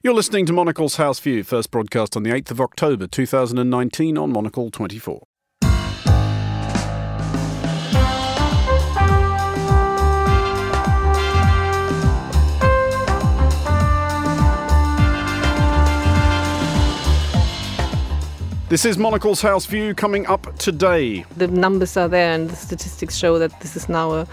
You're listening to Monocle's House View, first broadcast on the 8th of October 2019 on Monocle 24. This is Monocle's House View coming up today. The numbers are there, and the statistics show that this is now a,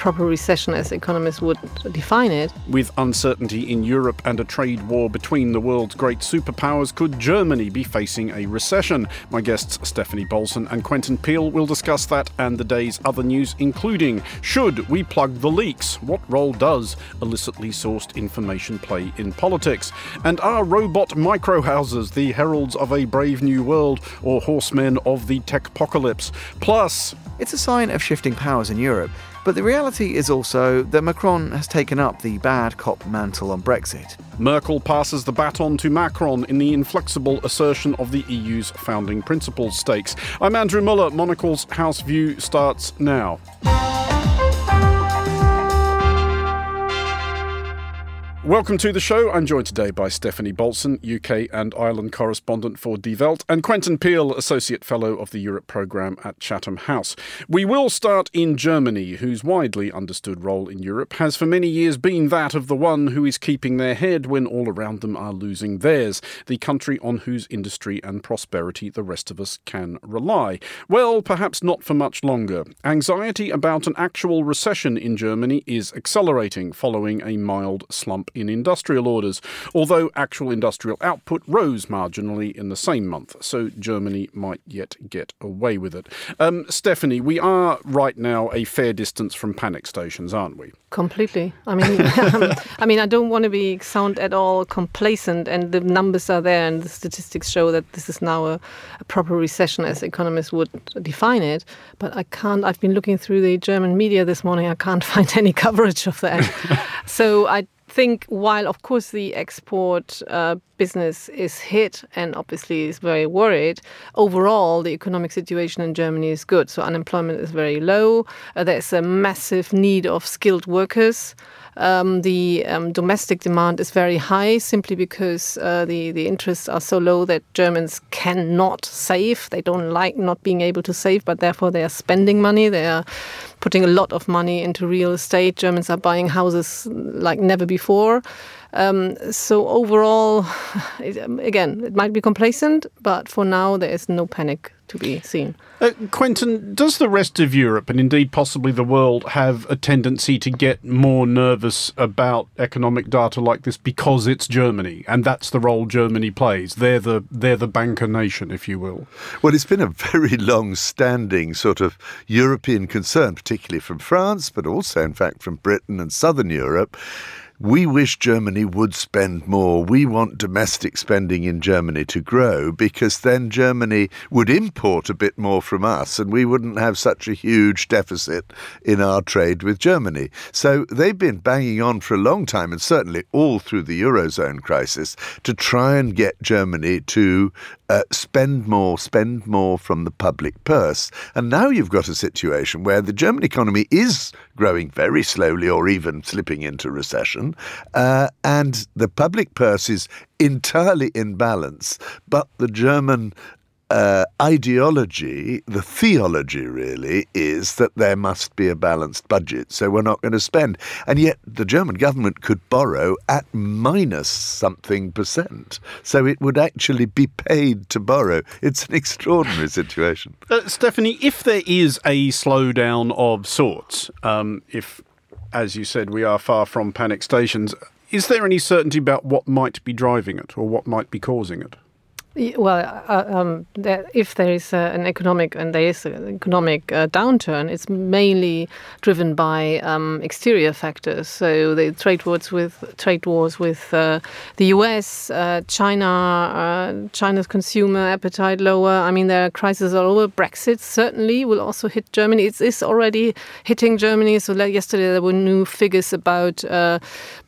proper recession as economists would define it. With uncertainty in Europe and a trade war between the world's great superpowers, could Germany be facing a recession? My guests Stefanie Bolzen and Quentin Peel will discuss that and the day's other news, including Should we plug the leaks? What role does illicitly sourced information play in politics? And are robot microhouses the heralds of a brave new world? world or horsemen of the techpocalypse. Plus, it's a sign of shifting powers in Europe. But the reality is also that Macron has taken up the bad cop mantle on Brexit. Merkel passes the baton to Macron in the inflexible assertion of the EU's founding principles stakes. I'm Andrew Mueller. Monocle's House View starts now. Welcome to the show. I'm joined today by Stefanie Bolzen, UK and Ireland correspondent for Die Welt, and Quentin Peel, Associate Fellow of the Europe Programme at Chatham House. We will start in Germany, whose widely understood role in Europe has for many years been that of the one who is keeping their head when all around them are losing theirs, the country on whose industry and prosperity the rest of us can rely. Well, perhaps not for much longer. Anxiety about an actual recession in Germany is accelerating following a mild slump in industrial orders, although actual industrial output rose marginally in the same month, so Germany might yet get away with it. Um, Stefanie, we are right now a fair distance from panic stations, aren't we? Completely. I mean, um, I mean, I don't want to be sound at all complacent, and the numbers are there, and the statistics show that this is now a, a proper recession, as economists would define it. But I can't. I've been looking through the German media this morning. I can't find any coverage of that. so I think while of course the export uh, business is hit and obviously is very worried, overall the economic situation in Germany is good. So unemployment is very low. Uh, there's a massive need of skilled workers. Um, the um, domestic demand is very high simply because uh, the, the interests are so low that Germans cannot save. They don't like not being able to save, but therefore they are spending money. They are putting a lot of money into real estate. Germans are buying houses like never before. Um, so overall, it, again, it might be complacent, but for now there is no panic to be seen. Uh, Quentin, does the rest of Europe and indeed possibly the world have a tendency to get more nervous about economic data like this because it's Germany and that's the role Germany plays? They're the they're the banker nation, if you will. Well, it's been a very long-standing sort of European concern, particularly from France, but also, in fact, from Britain and Southern Europe we wish Germany would spend more. We want domestic spending in Germany to grow because then Germany would import a bit more from us and we wouldn't have such a huge deficit in our trade with Germany. So they've been banging on for a long time and certainly all through the Eurozone crisis to try and get Germany to uh, spend more, spend more from the public purse. And now you've got a situation where the German economy is growing very slowly or even slipping into recession, uh, and the public purse is entirely in balance, but the German uh, ideology, the theology really, is that there must be a balanced budget, so we're not going to spend. And yet the German government could borrow at minus something percent, so it would actually be paid to borrow. It's an extraordinary situation. Uh, Stefanie, if there is a slowdown of sorts, um, if, as you said, we are far from panic stations, is there any certainty about what might be driving it or what might be causing it? Well, uh, um, if there is uh, an economic and there is an economic uh, downturn, it's mainly driven by um, exterior factors. So the trade wars with trade wars with uh, the U.S., uh, China, uh, China's consumer appetite lower. I mean, there are crises all over. Brexit certainly will also hit Germany. It is already hitting Germany. So like yesterday there were new figures about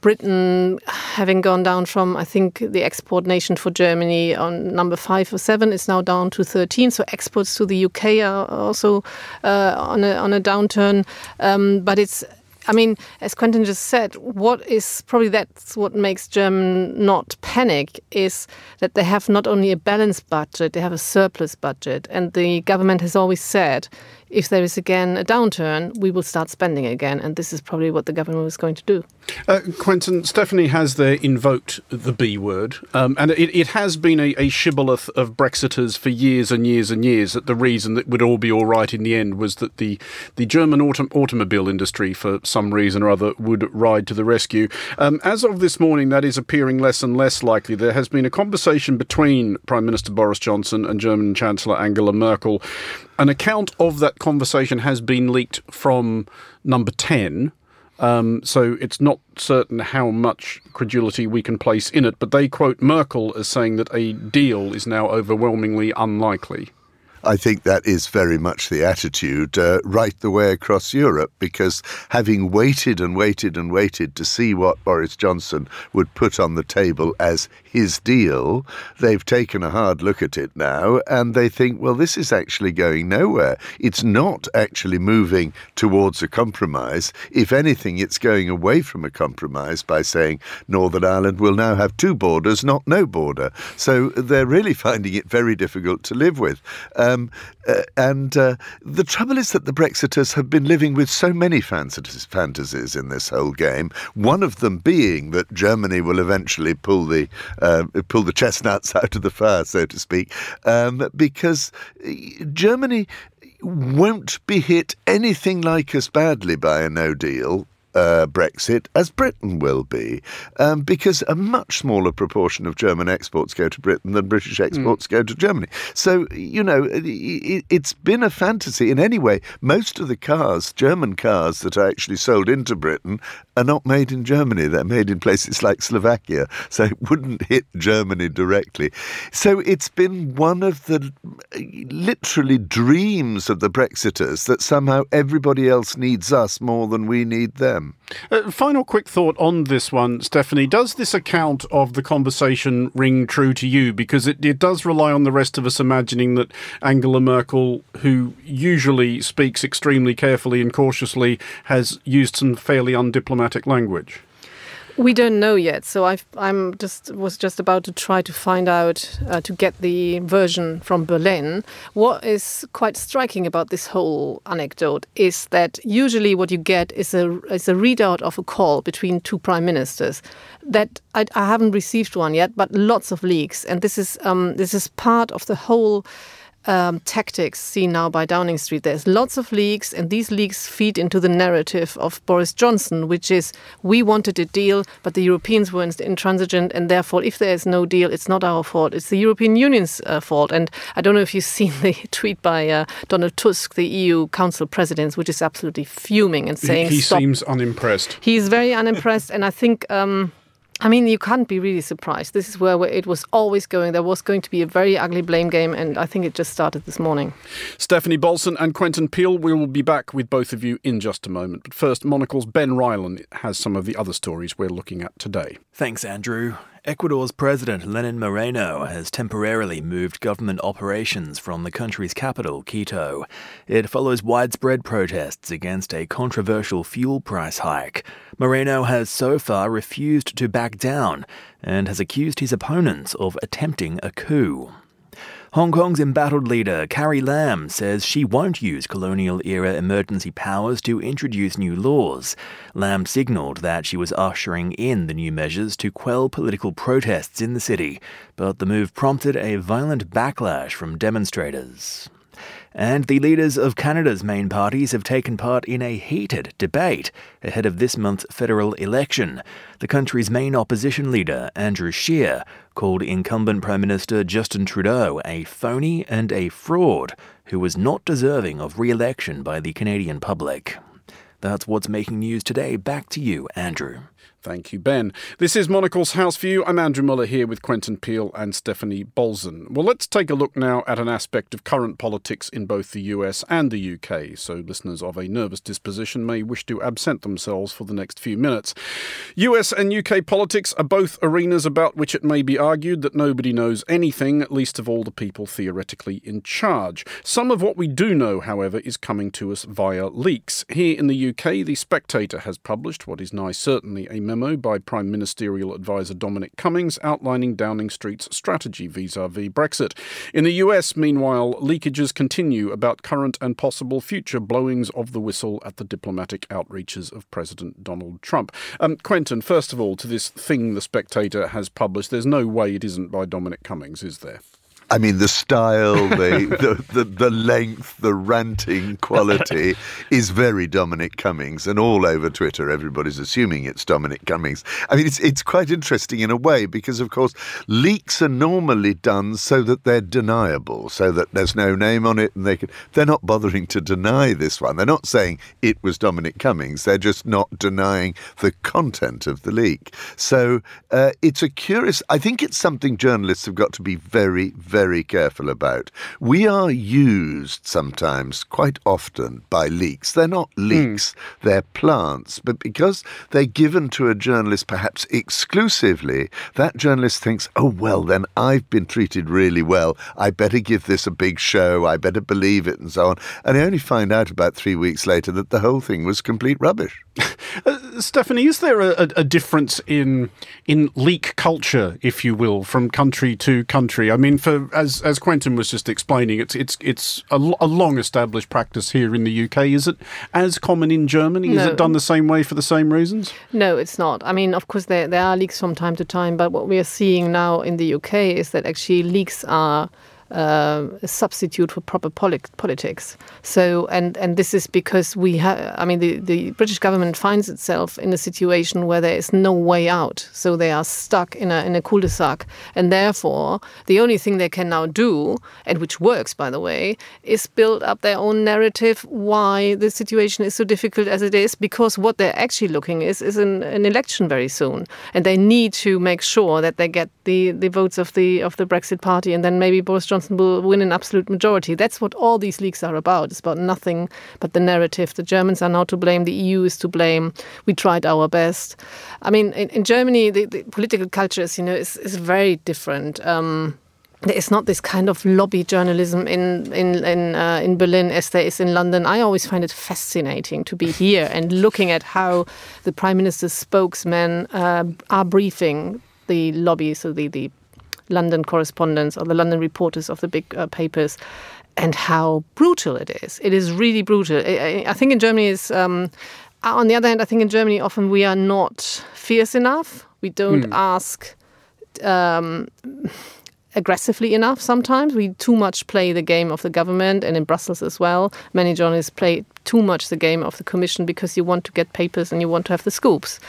Britain having gone down from I think the export nation for Germany on number five or seven is now down to 13. So exports to the UK are also uh, on, a, on a downturn. Um, but it's I mean, as Quentin just said, what is probably that's what makes German not panic is that they have not only a balanced budget, they have a surplus budget. And the government has always said if there is again a downturn, we will start spending again. And this is probably what the government was going to do. Uh, Quentin, Stefanie has there invoked the B word, um, and it, it, has been a, a, shibboleth of Brexiters for years and years and years that the reason that would all be all right in the end was that the, the German autom- automobile industry, for some reason or other, would ride to the rescue. Um, as of this morning, that is appearing less and less likely. There has been a conversation between Prime Minister Boris Johnson and German Chancellor Angela Merkel. An account of that conversation has been leaked from number 10 um, so it's not certain how much credulity we can place in it, but they quote Merkel as saying that a deal is now overwhelmingly unlikely. I think that is very much the attitude uh, right the way across Europe because having waited and waited and waited to see what Boris Johnson would put on the table as his deal, they've taken a hard look at it now and they think, well, this is actually going nowhere. It's not actually moving towards a compromise. If anything, it's going away from a compromise by saying Northern Ireland will now have two borders, not no border. So they're really finding it very difficult to live with. Um, uh, and uh, the trouble is that the Brexiters have been living with so many fantasies in this whole game. One of them being that Germany will eventually pull the uh, pull the chestnuts out of the fire, so to speak, um, because uh, Germany won't be hit anything like as badly by a no deal uh, Brexit as Britain will be, um, because a much smaller proportion of German exports go to Britain than British hmm. exports mm. go to Germany. So, you know, it, has been a fantasy. In any way, most of the cars, German cars that are actually sold into Britain, are not made in Germany. They're made in places like Slovakia, so it wouldn't hit Germany directly. So it's been one of the literally dreams of the Brexiters that somehow everybody else needs us more than we need them them. Uh, final quick thought on this one, Stefanie. Does this account of the conversation ring true to you? Because it, it does rely on the rest of us imagining that Angela Merkel, who usually speaks extremely carefully and cautiously, has used some fairly undiplomatic language. We don't know yet, so i am just was just about to try to find out uh, to get the version from Berlin. What is quite striking about this whole anecdote is that usually what you get is a is a readout of a call between two prime ministers. That I, I haven't received one yet, but lots of leaks, and this is um, this is part of the whole um, tactics seen now by Downing Street. There's lots of leaks, and these leaks feed into the narrative of Boris Johnson, which is we wanted a deal, but the Europeans were intransigent, and therefore, if there is no deal, it's not our fault. It's the European Union's uh, fault. And I don't know if you've seen the tweet by uh, Donald Tusk, the EU Council President, which is absolutely fuming and saying he, he seems unimpressed. He's very unimpressed, and I think. Um, I mean, you can't be really surprised. This is where it was always going. There was going to be a very ugly blame game, and I think it just started this morning. Stefanie Bolzen and Quentin Peel, we will be back with both of you in just a moment. But first, Monocle's Ben Rylan has some of the other stories we're looking at today. Thanks, Andrew. Ecuador's President Lenin Moreno has temporarily moved government operations from the country's capital, Quito. It follows widespread protests against a controversial fuel price hike. Moreno has so far refused to back down and has accused his opponents of attempting a coup. Hong Kong's embattled leader, Carrie Lam, says she won't use colonial era emergency powers to introduce new laws. Lam signalled that she was ushering in the new measures to quell political protests in the city, but the move prompted a violent backlash from demonstrators. And the leaders of Canada's main parties have taken part in a heated debate ahead of this month's federal election. The country's main opposition leader, Andrew Scheer, called incumbent Prime Minister Justin Trudeau a phony and a fraud who was not deserving of re election by the Canadian public. That's what's making news today. Back to you, Andrew. Thank you, Ben. This is Monocle's House View. I'm Andrew Mueller here with Quentin Peel and Stefanie Bolzen. Well, let's take a look now at an aspect of current politics in both the US and the UK, so listeners of a nervous disposition may wish to absent themselves for the next few minutes. US and UK politics are both arenas about which it may be argued that nobody knows anything, at least of all the people theoretically in charge. Some of what we do know, however, is coming to us via leaks. Here in the UK, The Spectator has published what is now certainly a memo by Prime Ministerial Advisor Dominic Cummings outlining Downing Street's strategy vis a vis Brexit. In the US, meanwhile, leakages continue about current and possible future blowings of the whistle at the diplomatic outreaches of President Donald Trump. Um, Quentin, first of all, to this thing The Spectator has published, there's no way it isn't by Dominic Cummings, is there? I mean, the style, the, the, the, the, length, the ranting quality is very Dominic Cummings. And all over Twitter, everybody's assuming it's Dominic Cummings. I mean, it's, it's quite interesting in a way because, of course, leaks are normally done so that they're deniable, so that there's no name on it and they can. They're not bothering to deny this one. They're not saying it was Dominic Cummings. They're just not denying the content of the leak. So uh, it's a curious. I think it's something journalists have got to be very, very very careful about. We are used sometimes, quite often, by leaks. They're not hmm. leaks, mm. they're plants. But because they're given to a journalist perhaps exclusively, that journalist thinks, oh, well, then I've been treated really well. I better give this a big show. I better believe it, and so on. And I only find out about three weeks later that the whole thing was complete rubbish. uh, Stefanie, is there a, a, difference in in leak culture, if you will, from country to country? I mean, for as as Quentin was just explaining, it's it's it's a, a long established practice here in the UK. Is it as common in Germany? No. Is it done the same way for the same reasons? No, it's not. I mean, of course, there there are leaks from time to time, but what we are seeing now in the UK is that actually leaks are uh, a substitute for proper polit- politics. So, and and this is because we have. I mean, the, the British government finds itself in a situation where there is no way out. So they are stuck in a in a cul-de-sac, and therefore the only thing they can now do, and which works by the way, is build up their own narrative why the situation is so difficult as it is. Because what they're actually looking is is an, an election very soon, and they need to make sure that they get the the votes of the of the Brexit party, and then maybe Boris Johnson Johnson will win an absolute majority. That's what all these leaks are about. It's about nothing but the narrative. The Germans are now to blame. The EU is to blame. We tried our best. I mean, in, in Germany, the, the, political culture is, you know, is, is very different. Um, there is not this kind of lobby journalism in in in, uh, in Berlin as there is in London. I always find it fascinating to be here and looking at how the prime minister's spokesmen uh, are briefing the lobby, so the the London correspondents or the London reporters of the big uh, papers and how brutal it is. It is really brutal. I, I think in Germany is. Um, on the other hand, I think in Germany often we are not fierce enough. We don't mm. ask um, aggressively enough. Sometimes we too much play the game of the government, and in Brussels as well, many journalists play too much the game of the commission because you want to get papers and you want to have the scoops.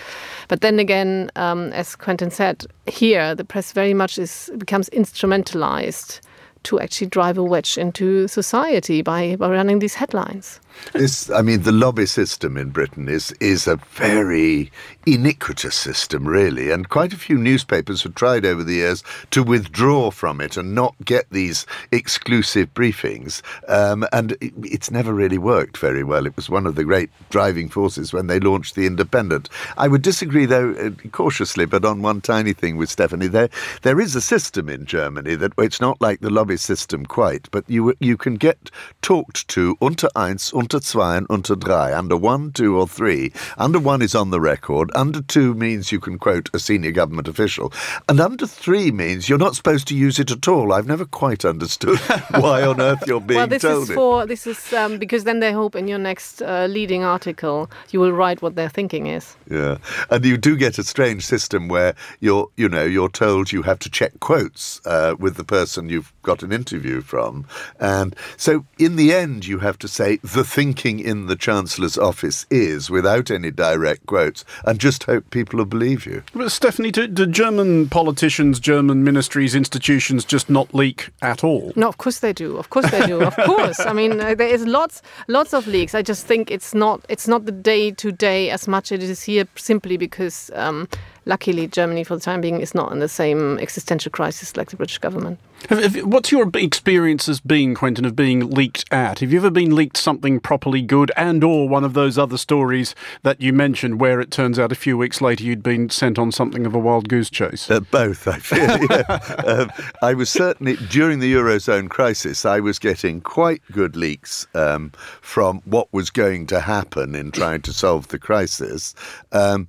But then again, um, as Quentin said, here the press very much is becomes instrumentalized to actually drive a wedge into society by, by running these headlines. This, I mean, the lobby system in Britain is is a very iniquitous system, really, and quite a few newspapers have tried over the years to withdraw from it and not get these exclusive briefings, um, and it, it's never really worked very well. It was one of the great driving forces when they launched the Independent. I would disagree, though, uh, cautiously, but on one tiny thing with Stefanie, there there is a system in Germany that it's not like the lobby system quite, but you you can get talked to unter eins unter zwei and unter drei, under one, two, or three. Under one is on the record. Under two means you can quote a senior government official. And under three means you're not supposed to use it at all. I've never quite understood why on earth you're being well, this told is for, This is um, because then they hope in your next uh, leading article you will write what their thinking is. Yeah. And you do get a strange system where you're, you know, you're told you have to check quotes uh, with the person you've got an interview from. And so in the end, you have to say the thinking in the Chancellor's office is without any direct quotes and just hope people will believe you. But Stefanie, do, do German politicians, German ministries, institutions just not leak at all? No, of course they do. Of course they do. of course. I mean, uh, there is lots, lots of leaks. I just think it's not, it's not the day to day as much as it is here, simply because. Um, luckily, Germany, for the time being, is not in the same existential crisis like the British government. Have, have, what's your experience as being, Quentin, of being leaked at? Have you ever been leaked something properly good and or one of those other stories that you mentioned where it turns out a few weeks later you'd been sent on something of a wild goose chase? Uh, both, I feel. Yeah. um, I was certainly, during the Eurozone crisis, I was getting quite good leaks um, from what was going to happen in trying to solve the crisis. Um,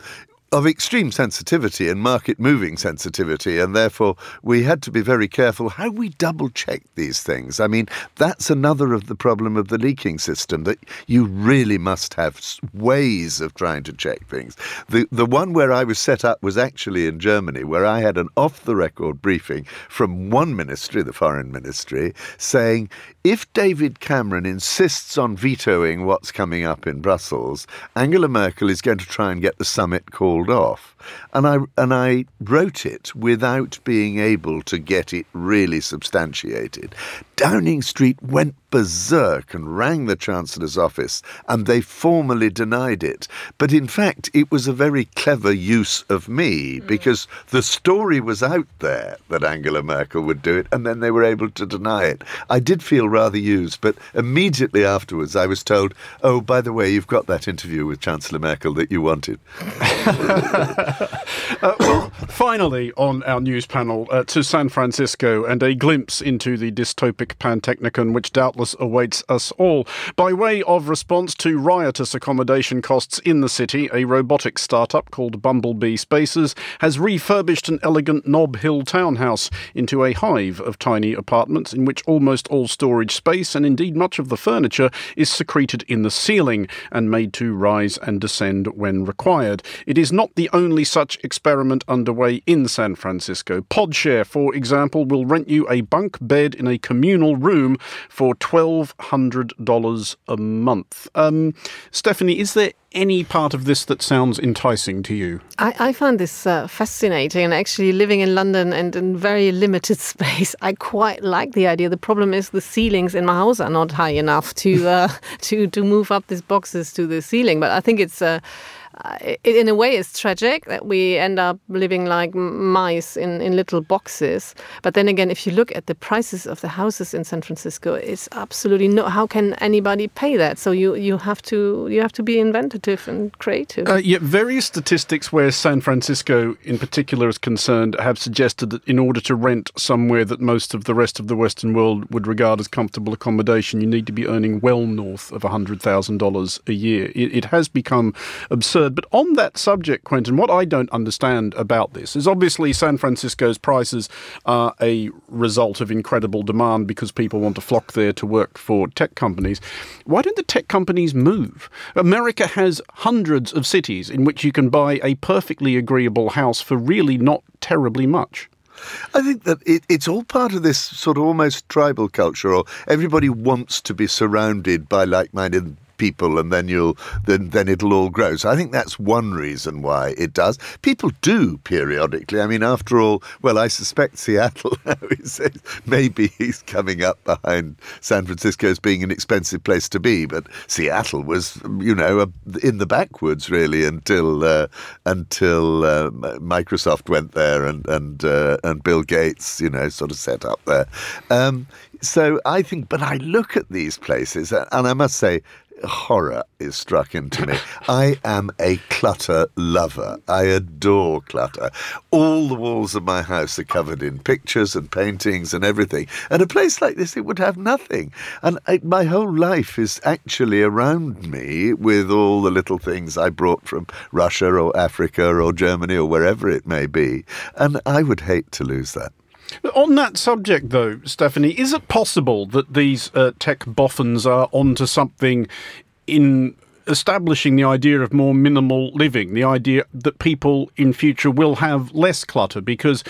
of extreme sensitivity and market moving sensitivity, and therefore we had to be very careful how we double check these things. I mean, that's another of the problem of the leaking system that you really must have ways of trying to check things. The the one where I was set up was actually in Germany, where I had an off the record briefing from one ministry, the foreign ministry, saying if David Cameron insists on vetoing what's coming up in Brussels, Angela Merkel is going to try and get the summit called off. And I and I wrote it without being able to get it really substantiated. Downing Street went berserk and rang the Chancellor's office, and they formally denied it. But in fact, it was a very clever use of me mm. because the story was out there that Angela Merkel would do it, and then they were able to deny it. I did feel rather used, but immediately afterwards I was told, oh, by the way, you've got that interview with Chancellor Merkel that you wanted. uh, well, finally, on our news panel, uh, to San Francisco and a glimpse into the dystopic Pantechnicon, which doubtless awaits us all. By way of response to riotous accommodation costs in the city, a robotics startup called Bumblebee Spaces has refurbished an elegant Nob Hill townhouse into a hive of tiny apartments in which almost all storage space and indeed much of the furniture is secreted in the ceiling and made to rise and descend when required. It is not the only such experiment underway in San Francisco. Podshare, for example, will rent you a bunk bed in a communal room for $1,200 a month. Um, Stefanie, is there any part of this that sounds enticing to you? I, I find this uh, fascinating. And actually, living in London and in very limited space, I quite like the idea. The problem is the ceilings in my house are not high enough to uh, to to move up these boxes to the ceiling. But I think it's. Uh, uh, in a way, it's tragic that we end up living like mice in, in little boxes. But then again, if you look at the prices of the houses in San Francisco, it's absolutely no. How can anybody pay that? So you, you have to you have to be inventive and creative. Uh, yeah, various statistics where San Francisco, in particular, is concerned, have suggested that in order to rent somewhere that most of the rest of the Western world would regard as comfortable accommodation, you need to be earning well north of hundred thousand dollars a year. It, it has become absurd absurd. But on that subject, Quentin, what I don't understand about this is obviously San Francisco's prices are a result of incredible demand because people want to flock there to work for tech companies. Why don't the tech companies move? America has hundreds of cities in which you can buy a perfectly agreeable house for really not terribly much. I think that it, it's all part of this sort of almost tribal culture, or everybody wants to be surrounded by like-minded people and then you'll then then it'll all grow. So I think that's one reason why it does. People do periodically. I mean, after all, well, I suspect Seattle maybe he's coming up behind San Francisco as being an expensive place to be, but Seattle was, you know, in the backwoods really until uh, until uh, Microsoft went there and and uh, and Bill Gates, you know, sort of set up there. Um, so I think, but I look at these places, and I must say, horror is struck into me. I am a clutter lover. I adore clutter. All the walls of my house are covered in pictures and paintings and everything. And a place like this, it would have nothing. And I, my whole life is actually around me with all the little things I brought from Russia or Africa or Germany or wherever it may be. And I would hate to lose that. On that subject, though, Stefanie, is it possible that these uh, tech boffins are onto something in establishing the idea of more minimal living, the idea that people in future will have less clutter? Because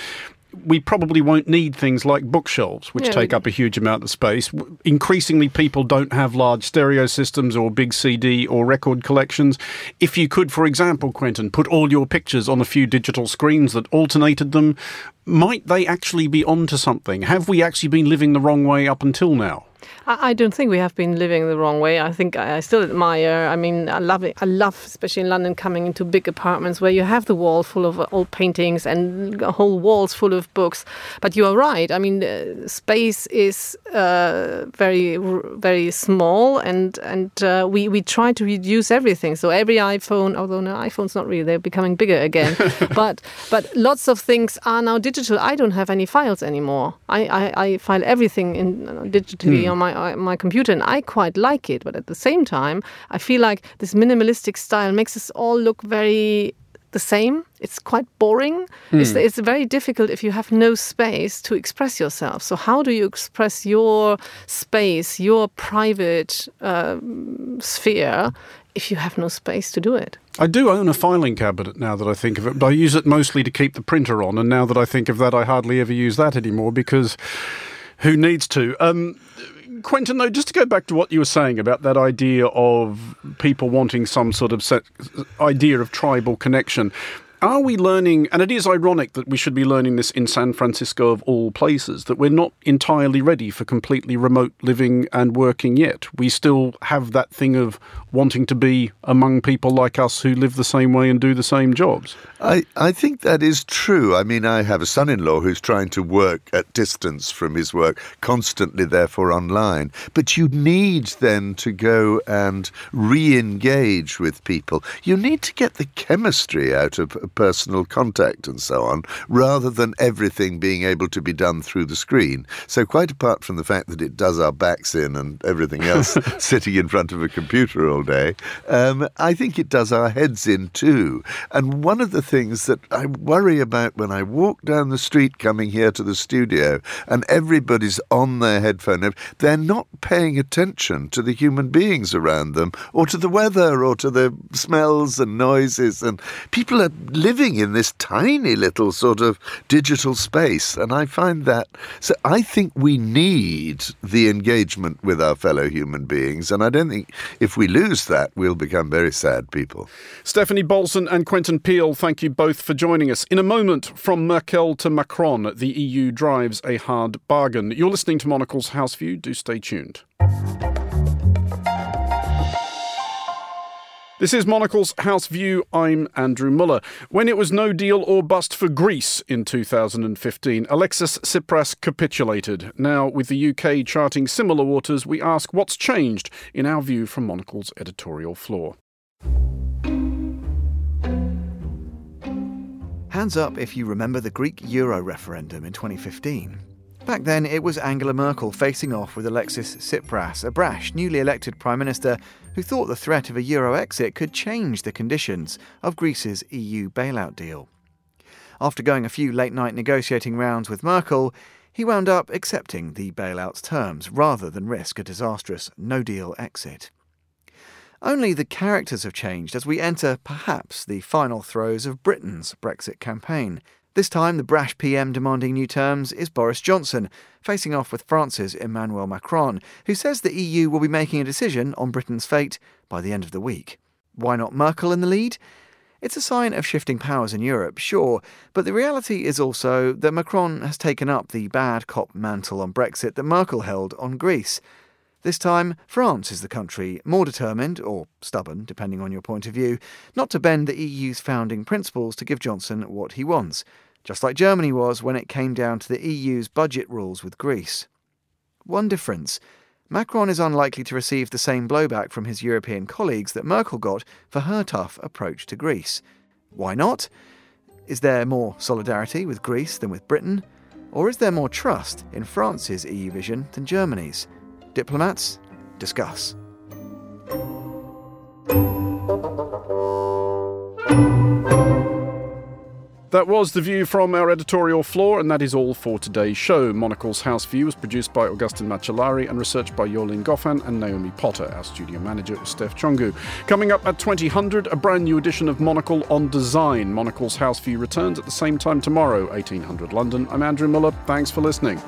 we probably won't need things like bookshelves, which Yeah, take up a huge amount of space. Increasingly, people don't have large stereo systems or big CD or record collections. If you could, for example, Quentin, put all your pictures on a few digital screens that alternated them, might they actually be onto something? Have we actually been living the wrong way up until now? I, I don't think we have been living the wrong way. I think I, I still admire. I mean, I love it. I love, especially in London, coming into big apartments where you have the wall full of old paintings and whole walls full of books. But you are right. I mean, uh, space is uh, very, very small, and and uh, we we try to reduce everything. So every iPhone, although no, iPhones not really, they're becoming bigger again. but but lots of things are now digital. I don't have any files anymore. I I, I file everything in uh, digitally on my uh, my computer, and I quite like it. But at the same time, I feel like this minimalistic style makes us all look very the same. It's quite boring. It's, it's very difficult if you have no space to express yourself. So how do you express your space, your private um, sphere, if you have no space to do it? I do own a filing cabinet now that I think of it, but I use it mostly to keep the printer on. And now that I think of that, I hardly ever use that anymore because who needs to? Um, Quentin, though, just to go back to what you were saying about that idea of people wanting some sort of set, idea of tribal connection. Are we learning, and it is ironic that we should be learning this in San Francisco of all places, that we're not entirely ready for completely remote living and working yet. We still have that thing of wanting to be among people like us who live the same way and do the same jobs. I, I think that is true. I mean, I have a son in law who's trying to work at distance from his work, constantly, therefore, online. But you need then to go and re engage with people. You need to get the chemistry out of personal contact and so on, rather than everything being able to be done through the screen. So, quite apart from the fact that it does our backs in and everything else sitting in front of a computer all day, um, I think it does our heads in too. And one of the things that I worry about when I walk down the street coming here to the studio and everybody's on their headphone, they're not paying attention to the human beings around them or to the weather or to the smells and noises. And people are living in this tiny little sort of digital space. And I find that, so I think we need the engagement with our fellow human beings. And I don't think if we lose that, we'll become very sad people. Stefanie Bolzen and Quentin Peel, thank you both for joining us. In a moment, from Merkel to Macron, the EU drives a hard bargain. You're listening to Monocle's House View. Do stay tuned. This is Monocle's House View. I'm Andrew Mueller. When it was no deal or bust for Greece in 2015, Alexis Tsipras capitulated. Now, with the UK charting similar waters, we ask what's changed in our view from Monocle's editorial floor. Hands up if you remember the Greek Euro referendum in 2015. Back then, it was Angela Merkel facing off with Alexis Tsipras, a brash, newly elected Prime Minister who thought the threat of a Euro exit could change the conditions of Greece's EU bailout deal. After going a few late night negotiating rounds with Merkel, he wound up accepting the bailout's terms rather than risk a disastrous no deal exit. Only the characters have changed as we enter, perhaps, the final throes of Britain's Brexit campaign. This time, the brash PM demanding new terms is Boris Johnson, facing off with France's Emmanuel Macron, who says the EU will be making a decision on Britain's fate by the end of the week. Why not Merkel in the lead? It's a sign of shifting powers in Europe, sure, but the reality is also that Macron has taken up the bad cop mantle on Brexit that Merkel held on Greece. This time, France is the country more determined, or stubborn, depending on your point of view, not to bend the EU's founding principles to give Johnson what he wants, just like Germany was when it came down to the EU's budget rules with Greece. One difference Macron is unlikely to receive the same blowback from his European colleagues that Merkel got for her tough approach to Greece. Why not? Is there more solidarity with Greece than with Britain? Or is there more trust in France's EU vision than Germany's? Diplomats, discuss. That was the view from our editorial floor, and that is all for today's show. Monocle's House View was produced by Augustin Macellari and researched by Yolin Goffan and Naomi Potter. Our studio manager is Steph Chongu. Coming up at 2000, a brand new edition of Monocle on Design. Monocle's House View returns at the same time tomorrow, 1800 London. I'm Andrew Mueller. Thanks for listening.